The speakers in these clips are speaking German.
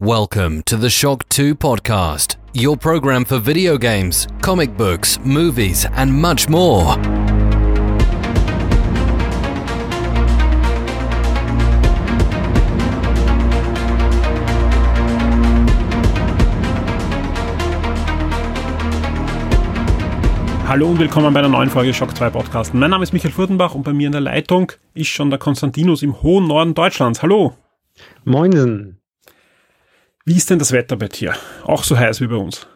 Welcome to the Shock 2 podcast, your program for video games, comic books, movies, and much more. Hallo und willkommen bei einer neuen Folge Shock 2 Podcast. Mein Name ist Michael Furtenbach und bei mir in der Leitung ist schon der Konstantinus im hohen Norden Deutschlands. Hallo. Moinsen. Wie ist denn das Wetter bei dir? Auch so heiß wie bei uns?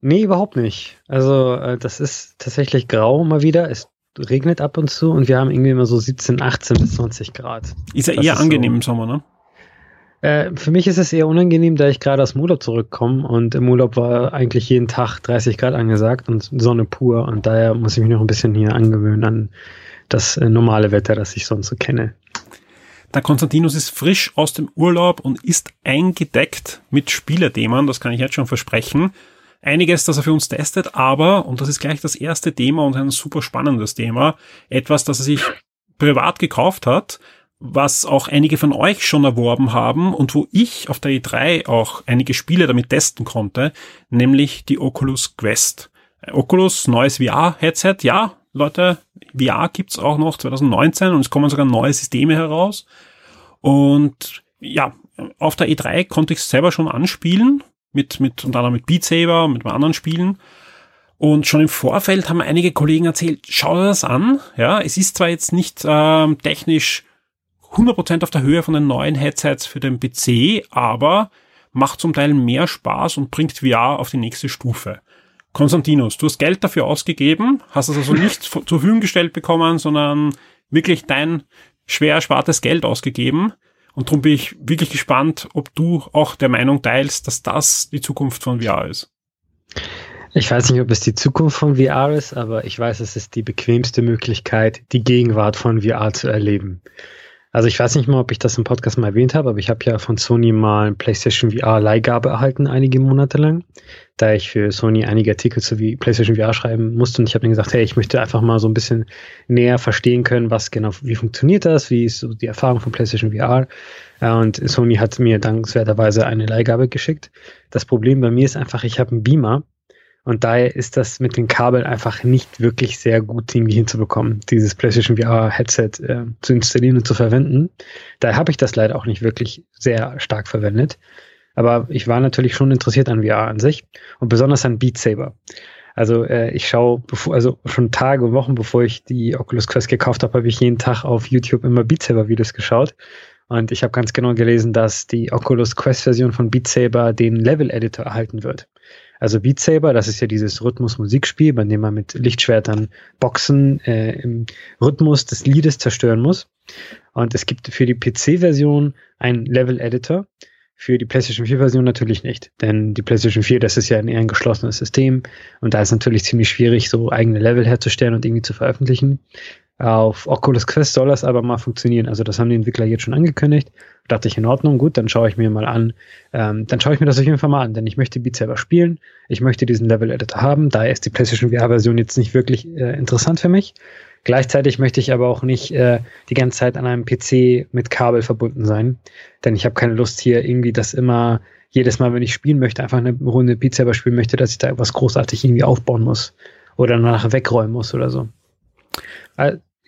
Nee, überhaupt nicht. Also, äh, das ist tatsächlich grau mal wieder. Es regnet ab und zu und wir haben irgendwie immer so 17, 18 bis 20 Grad. Ist ja Das eher ist angenehm so. im Sommer, ne? Äh, für mich ist es eher unangenehm, da ich gerade aus dem Urlaub zurückkomme und im Urlaub war eigentlich jeden Tag 30 Grad angesagt und Sonne pur und daher muss ich mich noch ein bisschen hier angewöhnen an das äh, normale Wetter, das ich sonst so kenne. Der Konstantinus ist frisch aus dem Urlaub und ist eingedeckt mit Spielethemen, das kann ich jetzt schon versprechen. Einiges, das er für uns testet, aber, und das ist gleich das erste Thema und ein super spannendes Thema, etwas, das er sich privat gekauft hat, was auch einige von euch schon erworben haben und wo ich auf der E3 auch einige Spiele damit testen konnte, nämlich die Oculus Quest. Oculus, neues VR-Headset, ja, Leute, VR gibt's auch noch 2019 und es kommen sogar neue Systeme heraus. Und ja, auf der E3 konnte ich es selber schon anspielen, mit, mit, und anderem mit Beat Saber, mit anderen Spielen. Und schon im Vorfeld haben einige Kollegen erzählt, schau dir das an. Ja, es ist zwar jetzt nicht ähm, technisch 100% auf der Höhe von den neuen Headsets für den PC, aber macht zum Teil mehr Spaß und bringt VR auf die nächste Stufe. Konstantinus, du hast Geld dafür ausgegeben, hast es also nicht zur Verfügung gestellt bekommen, sondern wirklich dein schwer erspartes Geld ausgegeben. Und darum bin ich wirklich gespannt, ob du auch der Meinung teilst, dass das die Zukunft von VR ist. Ich weiß nicht, ob es die Zukunft von VR ist, aber ich weiß, es ist die bequemste Möglichkeit, die Gegenwart von VR zu erleben. Also ich weiß nicht mal, ob ich das im Podcast mal erwähnt habe, aber ich habe ja von Sony mal ein PlayStation VR Leihgabe erhalten, einige Monate lang, da ich für Sony einige Artikel zu PlayStation VR schreiben musste und ich habe dann gesagt, hey, ich möchte einfach mal so ein bisschen näher verstehen können, was genau, wie funktioniert das, wie ist so die Erfahrung von PlayStation VR. Äh, Und Sony hat mir dankenswerterweise eine Leihgabe geschickt. Das Problem bei mir ist einfach, ich habe einen Beamer und daher ist das mit den Kabeln einfach nicht wirklich sehr gut irgendwie hinzubekommen, dieses PlayStation VR Headset äh, zu installieren und zu verwenden. Daher habe ich das leider auch nicht wirklich sehr stark verwendet. Aber ich war natürlich schon interessiert an VR an sich und besonders an Beat Saber. Also äh, ich schaue, bevor, also schon Tage und Wochen bevor ich die Oculus Quest gekauft habe, habe ich jeden Tag auf YouTube immer Beat Saber Videos geschaut. Und ich habe ganz genau gelesen, dass die Oculus Quest Version von Beat Saber den Level Editor erhalten wird. Also Beat Saber, das ist ja dieses Rhythmus-Musikspiel, bei dem man mit Lichtschwertern Boxen äh, im Rhythmus des Liedes zerstören muss. Und es gibt für die PC-Version einen Level-Editor, für die PlayStation 4-Version natürlich nicht. Denn die PlayStation 4, das ist ja ein eher ein geschlossenes System und da ist natürlich ziemlich schwierig, so eigene Level herzustellen und irgendwie zu veröffentlichen. Auf Oculus Quest soll das aber mal funktionieren. Also das haben die Entwickler jetzt schon angekündigt. Dachte ich in Ordnung, gut, dann schaue ich mir mal an. Ähm, dann schaue ich mir das auf jeden Fall mal an, denn ich möchte Beat selber spielen. Ich möchte diesen Level Editor haben. Daher ist die PlayStation VR-Version jetzt nicht wirklich äh, interessant für mich. Gleichzeitig möchte ich aber auch nicht äh, die ganze Zeit an einem PC mit Kabel verbunden sein, denn ich habe keine Lust hier irgendwie das immer jedes Mal, wenn ich spielen möchte, einfach eine Runde Beat selber spielen möchte, dass ich da etwas großartig irgendwie aufbauen muss oder nachher wegräumen muss oder so.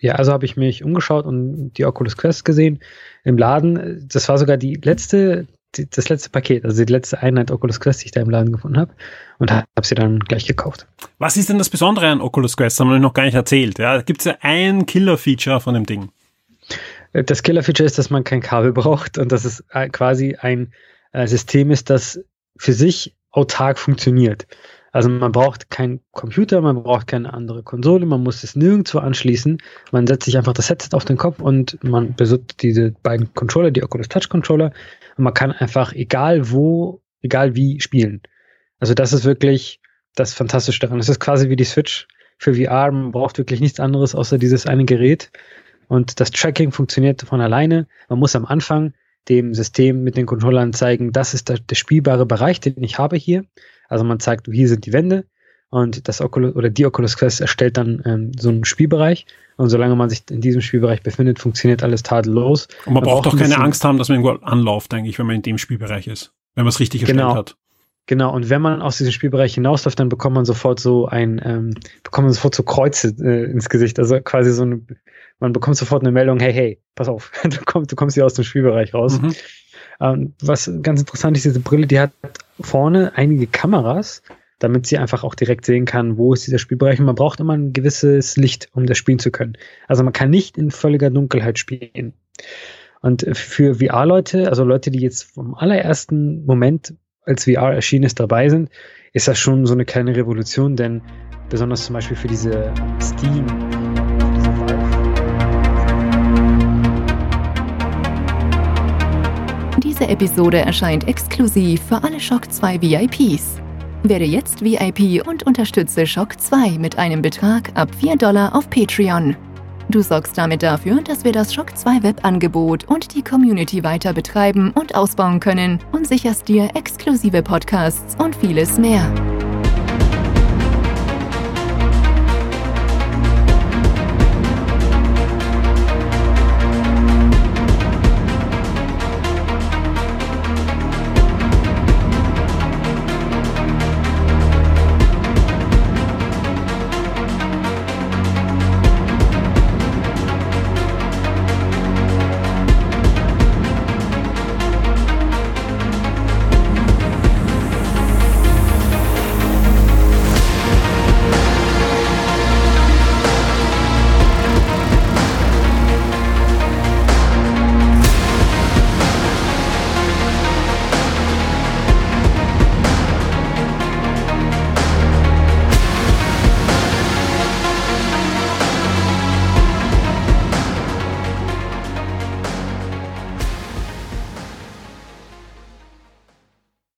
Ja, also habe ich mich umgeschaut und die Oculus Quest gesehen im Laden. Das war sogar die letzte, die, das letzte Paket, also die letzte Einheit Oculus Quest, die ich da im Laden gefunden habe und habe sie dann gleich gekauft. Was ist denn das Besondere an Oculus Quest? Haben wir noch gar nicht erzählt. Ja, gibt es ja ein Killer-Feature von dem Ding. Das Killer-Feature ist, dass man kein Kabel braucht und dass es äh, quasi ein äh, System ist, das für sich autark funktioniert. Also man braucht keinen Computer, man braucht keine andere Konsole, man muss es nirgendwo anschließen. Man setzt sich einfach das Headset auf den Kopf und man besitzt diese beiden Controller, die Oculus Touch Controller und man kann einfach egal wo, egal wie spielen. Also das ist wirklich das Fantastische daran. Es ist quasi wie die Switch für VR. Man braucht wirklich nichts anderes außer dieses eine Gerät. Und das Tracking funktioniert von alleine. Man muss am Anfang dem System mit den Controllern zeigen, das ist der, der spielbare Bereich, den ich habe hier. Also man zeigt, hier sind die Wände und das Oculus oder die Oculus Quest erstellt dann ähm, so einen Spielbereich. Und solange man sich in diesem Spielbereich befindet, funktioniert alles tadellos. Und man, braucht braucht doch ein keine Angst haben, dass man irgendwo anläuft, denke ich, wenn man in dem Spielbereich ist. Wenn man es richtig Genau. erstellt hat. Genau, und wenn man aus diesem Spielbereich hinausläuft, dann bekommt man sofort so ein, ähm, bekommt man sofort so Kreuze äh, ins Gesicht. Also quasi so eine, man bekommt sofort eine Meldung, hey, hey, pass auf, du kommst, du kommst hier aus dem Spielbereich raus. Mhm. Ähm, was ganz interessant ist, diese Brille, die hat vorne einige Kameras, damit sie einfach auch direkt sehen kann, wo ist dieser Spielbereich. Und man braucht immer ein gewisses Licht, um das spielen zu können. Also man kann nicht in völliger Dunkelheit spielen. Und für VR-Leute, also Leute, die jetzt vom allerersten Moment, als VR erschienen ist, dabei sind, ist das schon so eine kleine Revolution, denn besonders zum Beispiel für diese Steam, Diese Episode erscheint exklusiv für alle Shock 2 VIPs. Werde jetzt VIP und unterstütze Shock 2 mit einem Betrag ab 4 Dollar auf Patreon. Du sorgst damit dafür, dass wir das Shock 2 Webangebot und die Community weiter betreiben und ausbauen können und sicherst dir exklusive Podcasts und vieles mehr.